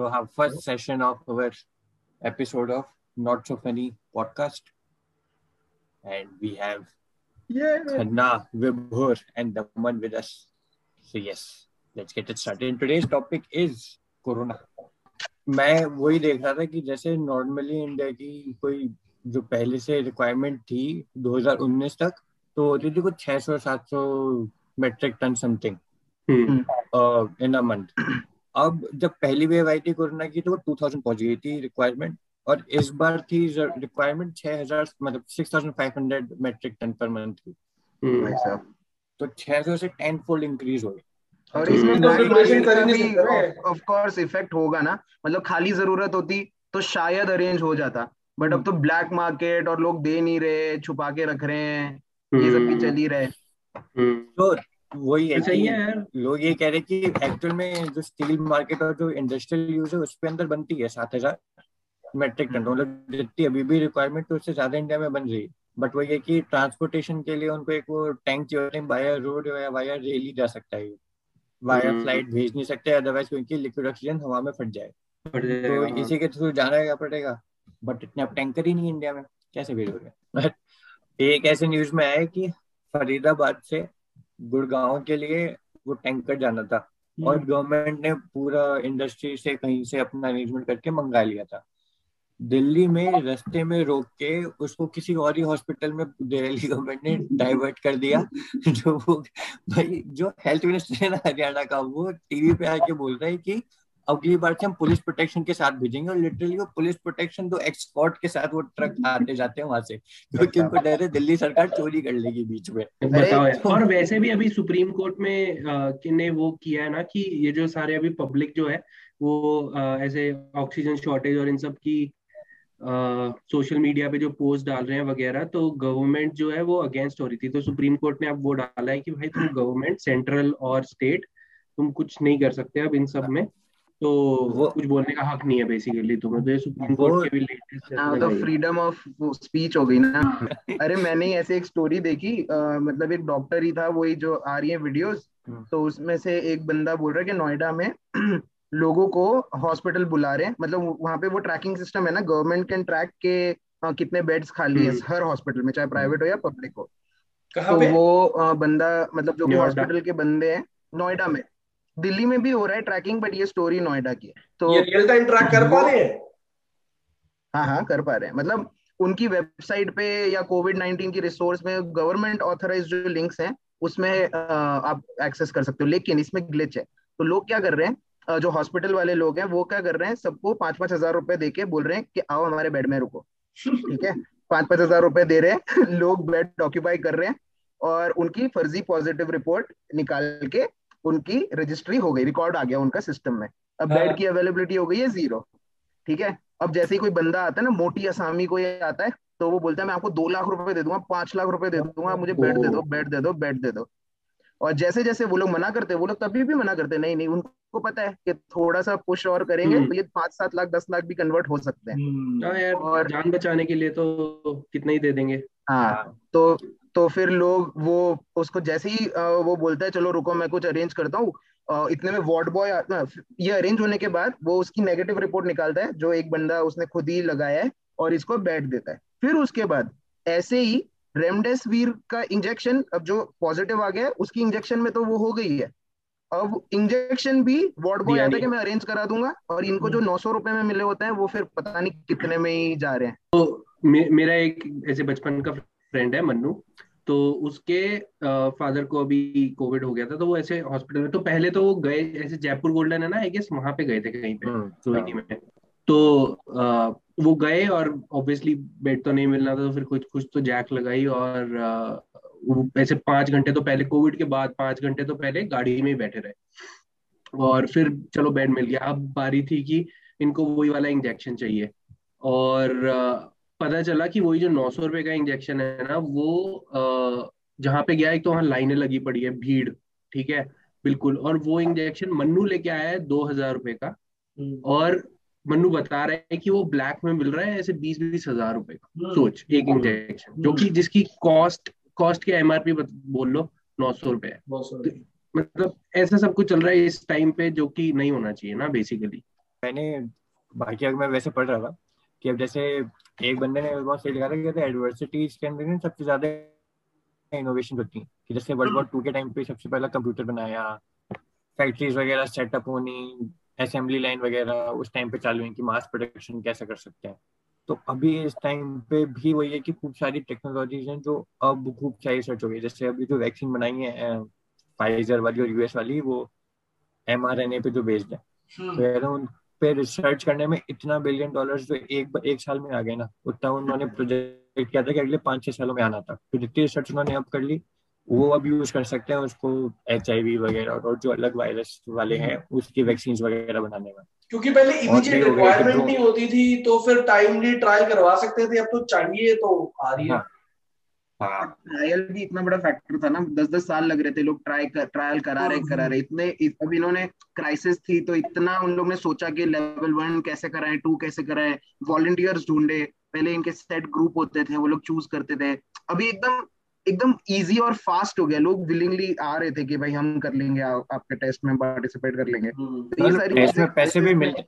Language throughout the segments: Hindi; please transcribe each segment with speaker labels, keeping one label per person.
Speaker 1: So our first session of our episode of Not So Funny podcast. And we have
Speaker 2: Yeah.
Speaker 1: Khanna, Vibhur, and Daman with us. So yes, let's get it started. And today's topic is Corona. मैं वही देख रहा था कि जैसे नॉर्मली इंडिया की कोई जो पहले से रिक्वायरमेंट थी 2019 तक तो होती थी कुछ 600 700 metric tonne something in a month अब जब पहली वेव आई थी कोरोना की तो वो 2000 पहुँच गई थी रिक्वायरमेंट और इस बार थी रिक्वायरमेंट 6000 मतलब 6500 मेट्रिक टन पर मंथ की।
Speaker 2: साहब।
Speaker 1: तो 600 से 10 फोल्ड इंक्रीज हो गई
Speaker 2: और इसमें। ऑफ़ कोर्स इफ़ेक्ट होगा ना मतलब खाली ज़रूरत होती तो शायद अरेंज हो जाता। बट अब तो ब्लैक मार्केट और लोग दे नहीं रहे छुपा के रख रहे हैं ये सब भी चल ही रहे
Speaker 1: तो वही है
Speaker 3: तो सही है यार।
Speaker 1: लोग ये कह रहे हैं कि एक्चुअल में जो स्टील मार्केट और जो इंडस्ट्रियल यूज़ है उसके अंदर बनती है सात हज़ार मेट्रिक टन मतलब जितनी अभी भी रिक्वायरमेंट तो उससे ज़्यादा इंडिया में बन रही है। बट वही है कि ट्रांसपोर्टेशन के लिए उनको एक वो टैंक चाहिए वाया रोड या वाया रेल ही जा सकता है। वाया
Speaker 3: हम्म।
Speaker 1: फ़्लाइट भेज नहीं सकते अदरवाइज़ क्योंकि लिक्विड ऑक्सीजन हवा में फट जाए। तो
Speaker 3: हाँ।
Speaker 1: इसी के थ्रू जाना पड़ेगा। बट इतने अब टैंकर ही नहीं इंडिया में। कैसे भेजोगे? एक ऐसे न्यूज़ में आया कि फरीदाबाद से गुड़गांव के लिए वो टैंकर जाना था। और गवर्नमेंट ने पूरा इंडस्ट्री से कहीं से अपना अरेंजमेंट करके मंगा लिया था। दिल्ली में रस्ते में रोक के उसको किसी और ही हॉस्पिटल में दिल्ली गवर्नमेंट ने डाइवर्ट कर दिया। जो वो भाई जो हेल्थ मिनिस्टर है ना हरियाणा का वो टीवी पे आके बोल रहा है कि अगली बार से हम पुलिस प्रोटेक्शन के साथ भेजेंगे और लिटरली वो पुलिस प्रोटेक्शन तो एक्सपोर्ट के साथ वो ट्रक आते जाते हैं वहाँ से। क्योंकि उनको डर है दिल्ली सरकार चोरी कर लेगी बीच में।
Speaker 3: और वैसे भी अभी सुप्रीम कोर्ट में अ, कि ने वो किया है ना कि ये जो सारे अभी पब्लिक जो है वो ऐसे ऑक्सीजन शॉर्टेज और इन सब की सोशल मीडिया पे जो पोस्ट डाल रहे हैं वगैरह तो गवर्नमेंट जो है वो अगेंस्ट हो रही थी। तो सुप्रीम कोर्ट ने अब वो डाला है कि भाई तुम गवर्नमेंट सेंट्रल और स्टेट तुम कुछ नहीं कर सकते अब इन सब में। तो
Speaker 1: वो-
Speaker 3: कुछ बोलने का हक नहीं है बेसिकली तुम्हें तो ये सुप्रीम कोर्ट के भी लेटेस्ट
Speaker 2: हाँ तो फ्रीडम ऑफ़ स्पीच हो गई ना। अरे मैंने ही ऐसे एक स्टोरी देखी अ, मतलब एक डॉक्टर ही था वही जो आ रही है वीडियोस
Speaker 1: हम्म।
Speaker 2: तो उसमें से एक बंदा बोल रहा है कि नोएडा में लोगों को हॉस्पिटल बुला रहे हैं। मतलब वहाँ पे वो ट्रैकिंग सिस्टम है ना गवर्नमेंट कैन ट्रैक के अ, कितने बेड्स खाली है
Speaker 3: हम्म।
Speaker 2: हर हॉस्पिटल में चाहे प्राइवेट हो या पब्लिक हो। तो
Speaker 3: पे?
Speaker 2: वो बंदा मतलब जो हॉस्पिटल के बंदे हैं नोएडा में। दिल्ली में भी हो रहा है ट्रैकिंग बट ये स्टोरी नोएडा की है। तो
Speaker 4: ये रियल टाइम ट्रैक कर पा रहे हैं?
Speaker 2: हाँ हाँ कर पा रहे हैं। मतलब उनकी वेबसाइट पे या कोविड नाइन्टीन की रिसोर्स में गवर्नमेंट ऑथराइज जो लिंक्स हैं उसमें आप एक्सेस कर सकते हो। लेकिन इसमें ग्लिच है। तो लोग क्या कर रहे हैं? जो हॉस्पिटल वाले लोग हैं वो क्या कर रहे हैं? सबको पाँच पाँच हज़ार रुपए दे के बोल रहे हैं कि आओ हमारे बेड में रुको। ठीक है? पाँच पाँच हज़ार रुपए दे रहे हैं। लोग बेड ऑक्यूपाई कर रहे हैं और उनकी फर्जी पॉजिटिव रिपोर्ट निकाल के उनकी रजिस्ट्री हो गई रिकॉर्ड आ गया उनका सिस्टम में। अब
Speaker 4: हाँ।
Speaker 2: बेड की अवेलेबिलिटी हो गई है ज़ीरो ठीक है? अब जैसे ही कोई बंदा आता है ना मोटी असामी कोई आता है तो वो बोलता है मैं आपको दो लाख रुपए दे दूँगा पाँच लाख रुपए दे दूँगा मुझे बेड दे दो बेड दे दो बेड दे दो। और जैसे जैसे वो लोग मना करते हैं वो लोग तभी भी मना करते हैं नहीं नहीं उनको पता है कि थोड़ा सा पुश और करेंगे
Speaker 3: हम्म।
Speaker 2: तो ये पाँच सात लाख दस लाख भी कन्वर्ट हो सकते हैं।
Speaker 3: हाँ यार
Speaker 2: और-
Speaker 3: जान बचाने के लिए तो कितना ही दे देंगे।
Speaker 2: हाँ। तो तो फिर लोग वो उसको जैसे ही वो बोलता है चलो रुको मैं कुछ अरेंज करता हूँ। इतने में वार्ड बॉय ये अरेंज होने के बाद वो उसकी नेगेटिव रिपोर्ट निकालता है जो एक बंदा उसने खुद ही लगाया है और इसको बैठ देता है। फिर उसके बाद ऐसे ही रेमडेसिविर का इंजेक्शन अब जो पॉजिटिव आ गया है उसकी इंजेक्शन में तो वो हो गई है। अब इंजेक्शन भी वार्ड बॉय आता है कि मैं अरेंज करा दूँगा और इनको जो नौ सौ रुपए में मिले होते हैं वो फिर पता नहीं कितने में ही जा रहे हैं।
Speaker 3: तो मे, मेरा एक ऐसे बचपन का फ्रेंड है मन्नू। तो उसके फादर को अभी कोविड हो गया था तो वो ऐसे हॉस्पिटल में तो पहले तो वो गए ऐसे जयपुर गोल्डन है ना आई गेस वहाँ पे गए थे कहीं पे
Speaker 1: हम्म,
Speaker 3: में। तो अ, वो गए और ऑब्वियसली बेड तो नहीं मिलना था तो फिर कुछ कुछ तो जैक लगाई और वो ऐसे पाँच घंटे तो पहले कोविड के बाद पाँच घंटे तो पहले गाड़ी में ही बैठे रहे। और फिर चलो बेड मिल गया। अब बारी थी कि इनको वही वाला इंजेक्शन चाहिए। और पता चला कि वही जो नौ सौ रुपए का इंजेक्शन है ना वो जहाँ पे गया एक तो वहाँ लाइनें लगी पड़ी है भीड़ ठीक है? बिल्कुल। और वो इंजेक्शन मन्नू लेके आया है दो हज़ार रुपए का। और मन्नू बता रहा है कि वो ब्लैक में मिल रहा है ऐसे बीस बीस हज़ार रुपए का। सोच एक इंजेक्शन जो कि जिसकी कॉस्ट कॉस्ट के एमआरपी बोल लो नौ सौ रुपए मतलब ऐसा सब कुछ चल रहा है इस टाइम पे जो कि नहीं होना चाहिए ना बेसिकली
Speaker 1: मैंने बाकी अगर मैं वैसे पढ़ रहा था कि अब जैसे एक बंदे ने बहुत सही लिखा था कि एडवर्सिटीज के अंदर सबसे ज़्यादा इनोवेशन होती है। कि जैसे वर्ल्ड वॉर टू के टाइम पे सबसे पहला कंप्यूटर बनाया फैक्ट्रीज वगैरह सेटअप होनी असेंबली लाइन वगैरह उस टाइम पे चालू हुई कि मास प्रोडक्शन कैसे कर सकते हैं। तो अभी इस टाइम पे भी वही है कि खूब सारी टेक्नोलॉजीज़ हैं जो अब खूब सारी सर्च हो गई। जैसे अभी जो वैक्सीन बनाई है फाइजर वाली और यूएस वाली वो एमआरएनए पे जो बेस्ड है। हम्म। तो उन पे रिसर्च करने में इतना बिलियन डॉलर्स जो एक एक साल में आ गए ना उतना उन्होंने प्रोजेक्ट किया था कि अगले पाँच छह सालों में आना था। तो जितनी रिसर्च उन्होंने अब कर ली वो अब यूज़ कर सकते हैं उसको एच वगैरह और जो अलग वायरस वाले हैं उसकी वैक्सीन वगैरह बनाने में।
Speaker 4: क्योंकि पहले इमीडिएट रिक्वायरमेंट नहीं होती थी तो फिर टाइमली ट्रायल करवा सकते थे। अब तो चाहिए तो आ रही है। हाँ।
Speaker 2: ट्रायल भी इतना बड़ा फैक्टर था ना दस दस साल लग रहे थे लोग ट्राई कर, ट्रायल करा रहे करा रहे। इतने अब इन्होंने क्राइसिस थी तो इतना उन लोग ने सोचा कि लेवल वन कैसे कराए टू कैसे कराए। वॉलंटियर्स ढूंढे पहले इनके सेट ग्रुप होते थे वो लोग चूज़ करते थे। अभी एकदम एकदम इजी और फास्ट हो गया। लोग विलिंगली आ रहे थे कि भाई हम कर लेंगे आ, आपके टेस्ट में पार्टिसिपेट कर लेंगे। हम्म।
Speaker 1: तो ये सारी टेस्ट में पैसे भी मिलते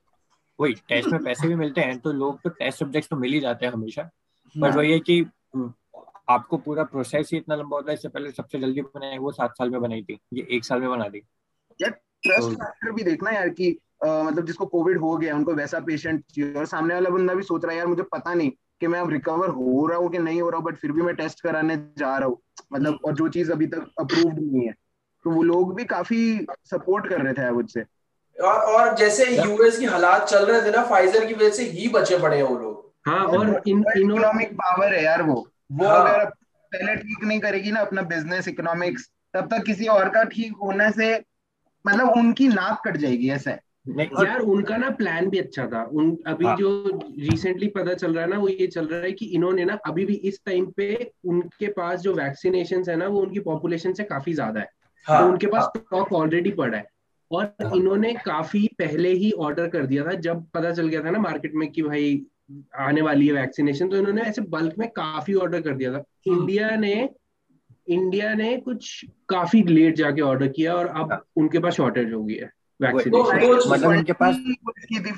Speaker 1: वही टेस्ट में पैसे भी मिलते हैं तो लोग तो टेस्ट सब्जेक्ट तो मिल ही जाते हैं हमेशा। पर हाँ। वही है कि आपको पूरा प्रोसेस ही इतना लंबा होता है इससे पहले सबसे जल्दी बनाई वो सात साल में बनाई थी ये एक साल में बना दी।
Speaker 2: यार ट्रस्ट फैक्टर तो, भी देखना यार कि आ, मतलब जिसको कोविड हो गया उनको वैसा पेशेंट चाहिए। और सामने वाला बंदा भी सोच रहा है यार मुझे पता नहीं कि मैं अब रिकवर हो रहा हूँ कि नहीं हो रहा हूँ बट फिर भी मैं टेस्ट कराने जा रहा हूँ। मतलब और जो चीज़ अभी तक अप्रूव्ड नहीं है। तो वो लोग भी काफ़ी सपोर्ट कर रहे थे मुझसे।
Speaker 4: और, और जैसे यूएस की हालात चल रहे थे ना फाइजर की वजह से ही बचे पड़े हैं वो लोग।
Speaker 2: हाँ और इन इकोनॉमिक पावर है यार वो। वो हाँ. अगर पहले ठीक नहीं करेगी ना अपना बिज़नेस इकोनॉमिक्स तब तक किसी और का ठीक होने से मतलब उनकी नाक कट जाएगी ऐसा है।
Speaker 3: यार उनका ना प्लान भी अच्छा था। उन अभी हाँ. जो रिसेंटली पता चल रहा है ना वो ये चल रहा है कि इन्होंने ना अभी भी इस टाइम पे उनके पास जो वैक्सीनेशन है ना वो उनकी पॉपुलेशन से काफ़ी ज़्यादा है। हाँ, तो उनके पास स्टॉक हाँ, ऑलरेडी पड़ा है। और हाँ, इन्होंने काफ़ी पहले ही ऑर्डर कर दिया था जब पता चल गया था ना मार्केट में कि भाई आने वाली है वैक्सीनेशन तो इन्होंने ऐसे बल्क में काफ़ी ऑर्डर कर दिया था। इंडिया हाँ। ने इंडिया ने कुछ काफ़ी लेट जाके ऑर्डर किया और अब हाँ। उनके पास शॉर्टेज हो गई है
Speaker 2: मतलब उनके पास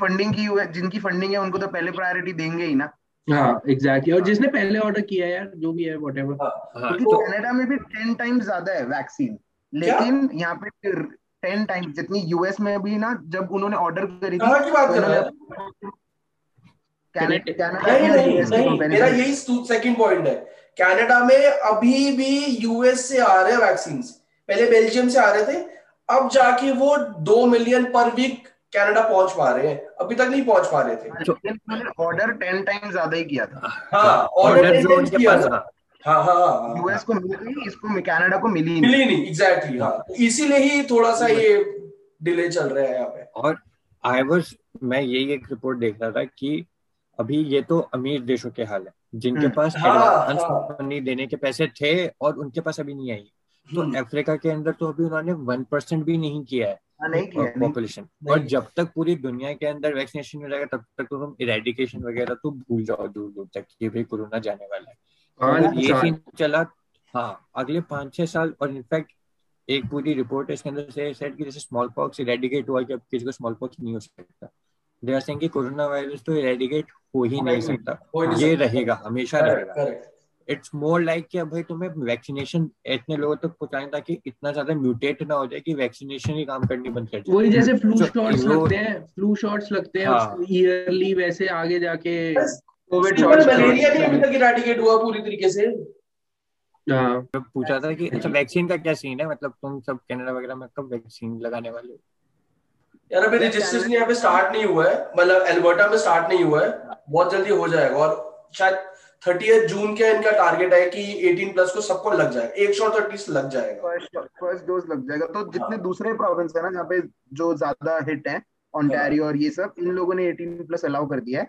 Speaker 2: फंडिंग की जिनकी फंडिंग है उनको तो पहले प्रायोरिटी देंगे ही ना।
Speaker 3: हाँ एग्जैक्टली और जिसने पहले ऑर्डर किया यार जो भी है वट एवर
Speaker 2: क्योंकि तो, कनाडा में भी टेन टाइम्स ज़्यादा है वैक्सीन लेकिन यहाँ पे टेन टाइम्स जितनी यूएस में भी ना जब उन्होंने ऑर्डर करी थी
Speaker 4: मेरा यही सेकंड पॉइंट है। कनाडा में अभी भी यूएस से आ रहे हैं वैक्सीन पहले बेल्जियम से आ रहे थे अब जाके वो दो मिलियन पर वीक कनाडा पहुँच पा रहे हैं। अभी तक नहीं पहुँच पा रहे थे।
Speaker 2: ऑर्डर टेन टाइम ज़्यादा ही किया था।
Speaker 4: हाँ ऑर्डर टेन किया था। हाँ हाँ हाँ
Speaker 2: यूएस हाँ। को मिली नहीं इसको कनाडा को मिली नहीं।
Speaker 4: मिली नहीं एग्जैक्टली हाँ। तो इसीलिए ही थोड़ा सा ये डिले चल रहा है यहाँ पे।
Speaker 1: और आई वाज मैं यही एक रिपोर्ट देख रहा था कि अभी ये तो अमीर देशों के हाल है जिनके हम्म। पास एडवांस हाँ, हाँ। देने के पैसे थे और उनके पास अभी नहीं आई। तो हम्म। अफ्रीका के अंदर तो अभी उन्होंने वन परसेंट भी नहीं किया है पॉपुलेशन हाँ, और जब तक पूरी दुनिया के अंदर वैक्सीनेशन हो जाएगा तब तक तो तुम इरेडिकेशन वगैरह तो भूल जाओ दूर दूर तक ये भाई कोरोना जाने वाला है। तो ये सीन चला हाँ अगले पाँच छह साल और इनफैक्ट एक पूरी रिपोर्ट है इसके अंदर से सेट कि जैसे स्मॉल पॉक्स इरेडिकेट हुआ कि अब किसी को स्मॉल पॉक्स नहीं हो सकता। दे आर सेइंग कि कोरोना वायरस तो इरेडिकेट हो ही नहीं सकता। ये रहेगा हमेशा रहेगा। इट्स मोर लाइक कि भाई तुम्हें वैक्सीनेशन इतने लोगों तक पहुंचाएँ ताकि इतना ज़्यादा म्यूटेट ना हो जाए कि वैक्सीनेशन ही काम करनी बंद कर
Speaker 3: जाए। वही जैसे फ्लू शॉट्स लगते हैं फ्लू शॉट्स लगते हैं ईयरली हाँ। वैसे आगे जाके
Speaker 4: कोविड शॉट्स मलेरिया भी अभी तक इरेडिकेट हुआ पूरी तरीके से।
Speaker 1: हाँ। पूछा था कि अच्छा वैक्सीन का क्या सीन है? मतलब तुम सब कनाडा वगैरह में कब वैक्सीन लगाने वाले हो?
Speaker 4: यार अभी रजिस्ट्रेशन यहाँ पे स्टार्ट नहीं हुआ है। मतलब एल्बर्टा में स्टार्ट नहीं हुआ है। बहुत जल्दी हो जाएगा और शायद थर्टी जून के इनका टारगेट है कि 18 प्लस को सबको लग जाएगा एक शॉट एटलीस्ट लग जाएगा।
Speaker 2: फ़र्स्ट डोज लग जाएगा। तो जितने दूसरे प्रोविंस है ना जहाँ पे जो ज़्यादा हिट है ऑनटैरियो और ये सब इन लोगों ने 18 प्लस अलाउ कर दिया है।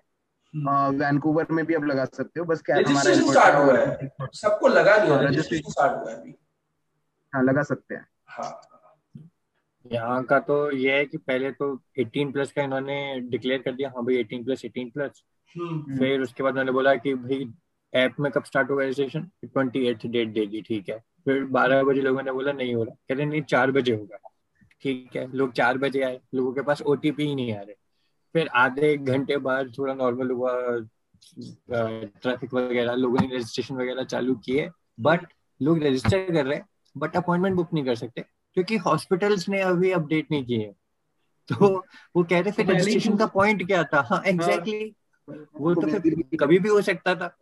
Speaker 2: वैंकूवर हम्म। में भी अब लगा सकते हो बस क्या
Speaker 4: हमारा स्टार्ट हुआ है। सबको लगा नहीं रजिस्ट्रेशन स्टार्ट हुआ है अभी।
Speaker 2: हाँ लगा सकते हैं।
Speaker 4: हाँ।
Speaker 1: यहाँ का तो ये है कि पहले तो 18 प्लस का इन्होंने डिक्लेयर कर दिया। हाँ भाई 18 प्लस 18 प्लस फिर उसके बाद उन्होंने बोला कि भाई ऐप में कब स्टार्ट होगा रजिस्ट्रेशन ट्वेंटी एट डेट दे दी ठीक है। फिर बारह बजे लोगों ने बोला नहीं हो रहा। कहते नहीं चार बजे होगा। ठीक है लोग चार बजे आए। लोगों के पास ओटीपी ही नहीं आ रहे। फिर आधे एक घंटे बाद थोड़ा नॉर्मल हुआ ट्रैफ़िक वगैरह लोगों ने रजिस्ट्रेशन वगैरह चालू किए। बट लोग रजिस्टर कर रहे हैं बट अपॉइंटमेंट बुक नहीं कर सकते। क्योंकि हॉस्पिटल्स ने अभी अपडेट नहीं किए तो वो कह रहे फिर रजिस्ट्रेशन का पॉइंट क्या था? हाँ एग्जैक्टली वो तो फिर कभी भी हो सकता था।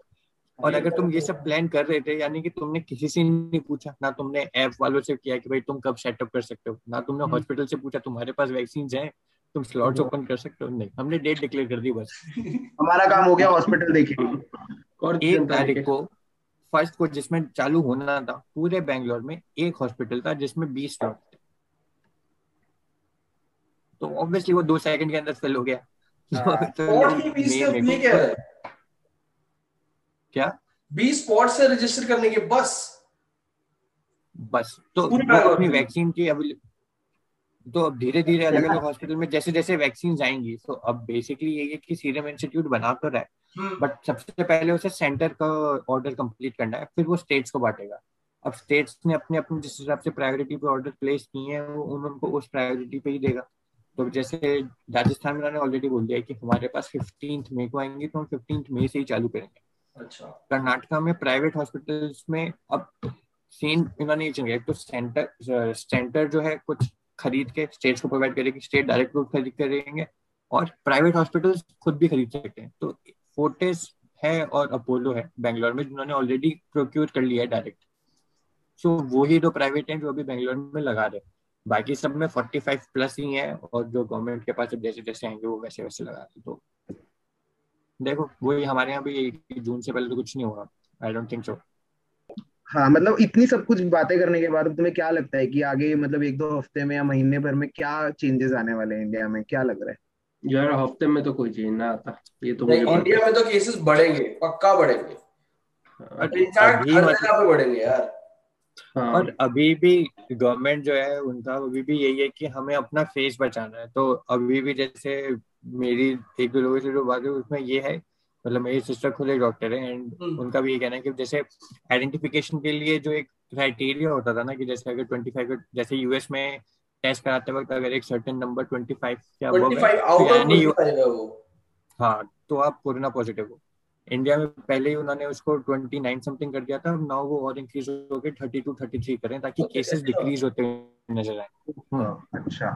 Speaker 1: और अगर तुम ये सब प्लान कर रहे थे यानी कि तुमने किसी से नहीं पूछा ना तुमने ऐप वालों से किया कि भाई तुम कब सेटअप कर सकते हो ना तुमने हॉस्पिटल हम्म। से पूछा तुम्हारे पास वैक्सीन है तुम स्लॉट्स ओपन हम्म। कर सकते हो? नहीं हमने डेट डिक्लेयर कर दी बस।
Speaker 2: हमारा काम हो गया हॉस्पिटल देखिए।
Speaker 1: और एक तारीख को फ़र्स्ट को जिसमें चालू होना था पूरे बैंगलोर में एक हॉस्पिटल था जिसमें बीस थे। तो ऑब्वियसली वो दो सेकंड के अंदर फिल हो गया। हाँ।
Speaker 4: तो
Speaker 1: क्या
Speaker 4: बीस स्पॉट से रजिस्टर करने के बस।
Speaker 1: बस। तो अपनी वैक्सीन की अवेलेबल तो अब धीरे धीरे अलग अलग हॉस्पिटल में जैसे जैसे वैक्सीन आएँगी तो अब बेसिकली ये है कि सीरम इंस्टीट्यूट बना तो रहा है बट हम्म। सबसे पहले उसे सेंटर का ऑर्डर कंप्लीट करना है फिर वो स्टेट्स को बांटेगा। अब स्टेट्स ने अपने अपने जिस हिसाब से प्रायोरिटी पे ऑर्डर प्लेस किए हैं वो उन उनको उस प्रायोरिटी पे ही देगा। तो जैसे राजस्थान में ऑलरेडी बोल दिया कि हमारे पास फिफ्टींथ मई को आएँगे तो हम फिफ्टींथ मई से ही चालू करेंगे।
Speaker 4: अच्छा।
Speaker 1: कर्नाटका में प्राइवेट हॉस्पिटल्स में अब सीन इन्होंने ये तो सेंटर सेंटर जो है कुछ खरीद के स्टेट्स को प्रोवाइड करेगी स्टेट डायरेक्ट खरीद करेंगे और प्राइवेट हॉस्पिटल्स खुद भी खरीद सकते हैं। तो फोर्टेस है और अपोलो है बैंगलोर में जिन्होंने ऑलरेडी प्रोक्योर कर लिया है डायरेक्ट सो so, वो ही दो प्राइवेट हैं जो अभी बैंगलोर में लगा रहे बाकी सब में फोर्टी फाइव प्लस ही है और जो गवर्नमेंट के पास अब जैसे जैसे आएँगे वो वैसे वैसे लगा रहे तो देखो वही हमारे यहाँ भी जून से पहले तो कुछ नहीं होगा आई डोंट थिंक सो
Speaker 2: हाँ मतलब इतनी सब कुछ बातें करने के बाद तुम्हें क्या लगता है कि आगे मतलब एक दो हफ़्ते में या महीने भर में क्या चेंजेस आने वाले हैं इंडिया में? क्या लग रहा है?
Speaker 3: यार हफ़्ते में तो कोई चेंज ना आता।
Speaker 4: ये तो मुझे इंडिया में तो केसेस बढ़ेंगे पक्का बढ़ेंगे। हाँ, हर जगह पे बढ़ेंगे यार।
Speaker 1: हाँ. और अभी भी गवर्नमेंट जो है उनका अभी भी यही है कि हमें अपना फेस बचाना है। तो अभी भी जैसे मेरी एक दो लोगों से जो बात है उसमें ये है मतलब मेरी सिस्टर खुद एक डॉक्टर है एंड हम्म। उनका भी ये कहना है कि जैसे आइडेंटिफिकेशन के लिए जो एक क्राइटेरिया होता था ना कि जैसे अगर ट्वेंटी फाइव जैसे यूएस में टेस्ट कराते वक्त अगर एक सर्टेन नंबर ट्वेंटी फाइव क्या तो हाँ तो आप कोरोना पॉजिटिव हो। इंडिया में पहले ही उन्होंने उसको ट्वेंटी नाइन समथिंग कर दिया था नाउ वो और इंक्रीज हो टू थर्टी थ्री करें ताकि केसेस डिक्रीज होते नज़र आए।
Speaker 2: हम्म। अच्छा।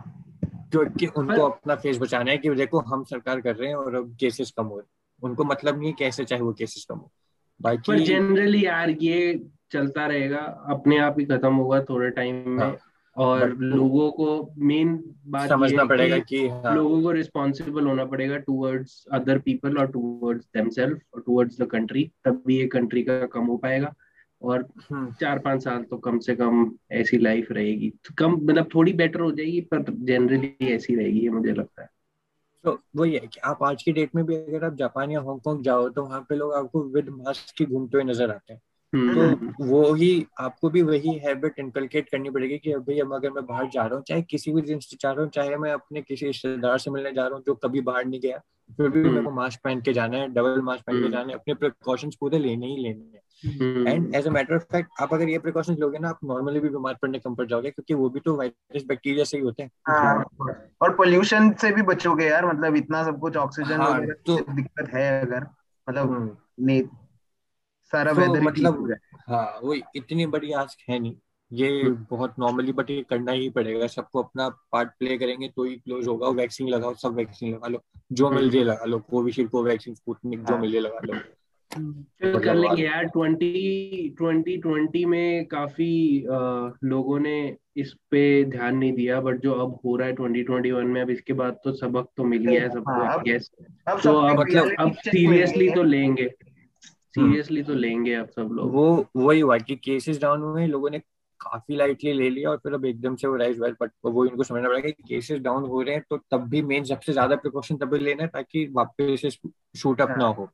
Speaker 1: क्योंकि उनको अपना फेस बचाना है कि देखो हम सरकार कर रहे हैं और अब केसेस कम हो रहे उनको मतलब नहीं कैसे चाहे वो केसेस कम हो।
Speaker 3: बाकी जनरली यार ये चलता रहेगा अपने आप ही खत्म होगा थोड़े टाइम में। हाँ, और लोगों को मेन बात
Speaker 1: समझना पड़ेगा कि हाँ.
Speaker 3: लोगों को रिस्पॉन्सिबल होना पड़ेगा टूवर्ड्स अदर पीपल और टूवर्ड्स देमसेल्फ और टूवर्ड्स द कंट्री तभी ये कंट्री का कम हो पाएगा। और हम्म। चार पाँच साल तो कम से कम ऐसी लाइफ रहेगी। कम मतलब थोड़ी बेटर हो जाएगी पर जनरली ऐसी रहेगी मुझे लगता है।
Speaker 1: तो वही है कि आप आज की डेट में भी अगर आप जापान या हांगकॉन्ग जाओ तो वहाँ पे लोग आपको विद मास्क के घूमते हुए नज़र आते हैं हम्म। तो वो ही आपको भी वही हैबिट इनकलकेट करनी पड़ेगी कि भाई अब अगर मैं बाहर जा रहा हूँ चाहे किसी भी दिन से जा रहा हूँ चाहे मैं अपने किसी रिश्तेदार से मिलने जा रहा हूँ जो कभी बाहर नहीं गया फिर भी मेरे को मास्क हम्म। पहन के जाना है डबल मास्क पहन के हम्म। जाना है अपने प्रिकॉशंस पूरे लेने ही लेने हैं and as a matter of fact आप अगर ये प्रिकॉशन लोगे ना आप नॉर्मली भी बीमार पड़ने कम पड़ जाओगे क्योंकि वो भी तो वायरस बैक्टीरिया से ही होते हैं
Speaker 2: हाँ, और पोल्यूशन से भी बचोगे यार मतलब इतना सब कुछ ऑक्सीजन हाँ, तो दिक्कत है अगर मतलब हम्म। सारा वेदर
Speaker 1: मतलब हाँ वो इतनी बड़ी आस्क है नहीं ये हम्म। बहुत नॉर्मली बट ये करना ही पड़ेगा। सबको अपना पार्ट प्ले करेंगे तो ही क्लोज होगा। वैक्सीन लगाओ सब वैक्सीन लगा लो। जो मिल जाए लगा लो। कोविशील्ड कोवैक्सीन स्पुतनिक जो हाँ। मिल जाए लगा लो।
Speaker 3: फिर कर लेंगे यार ट्वेंटी ट्वेंटी ट्वेंटी में काफ़ी आ, लोगों ने इस पे ध्यान नहीं दिया बट जो अब हो रहा है ट्वेंटी ट्वेंटी वन में अब इसके बाद तो सबक तो मिल गया है सबको हाँ, यस तो अब मतलब अब सीरियसली तो लेंगे। सीरियसली तो लेंगे अब सब लोग।
Speaker 1: वो वही हुआ कि केसेस डाउन हुए लोगों ने काफ़ी लाइटली ले लिया और फिर अब एकदम से वो राइज वेल बट वो इनको समझना पड़ेगा कि केसेस डाउन हो रहे हैं तो तब भी मेन सबसे ज़्यादा प्रिकॉशन तभी लेना है ताकि वापस शूट अप ना हो।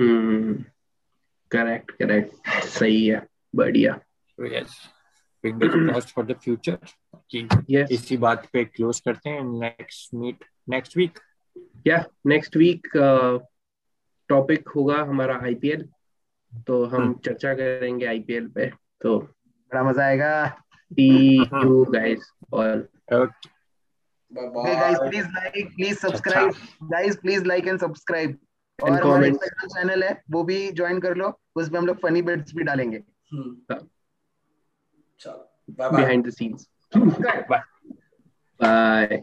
Speaker 3: करेक्ट हम्म, करेक्ट सही है बढ़िया।
Speaker 1: Yes fingers crossed for the future कि इसी बात पे क्लोज करते हैं नेक्स्ट मीट नेक्स्ट वीक
Speaker 3: या नेक्स्ट वीक टॉपिक होगा हमारा आईपीएल तो हम hmm. चर्चा करेंगे आईपीएल पे तो
Speaker 2: बड़ा मज़ा आएगा।
Speaker 3: See you guys all
Speaker 2: guys please like please subscribe guys please like and subscribe और कमेंट चैनल है वो भी ज्वाइन कर लो। उसमें हम लोग फनी बिट्स भी डालेंगे।
Speaker 4: हम्म। चलो bye bye
Speaker 3: behind the scenes bye bye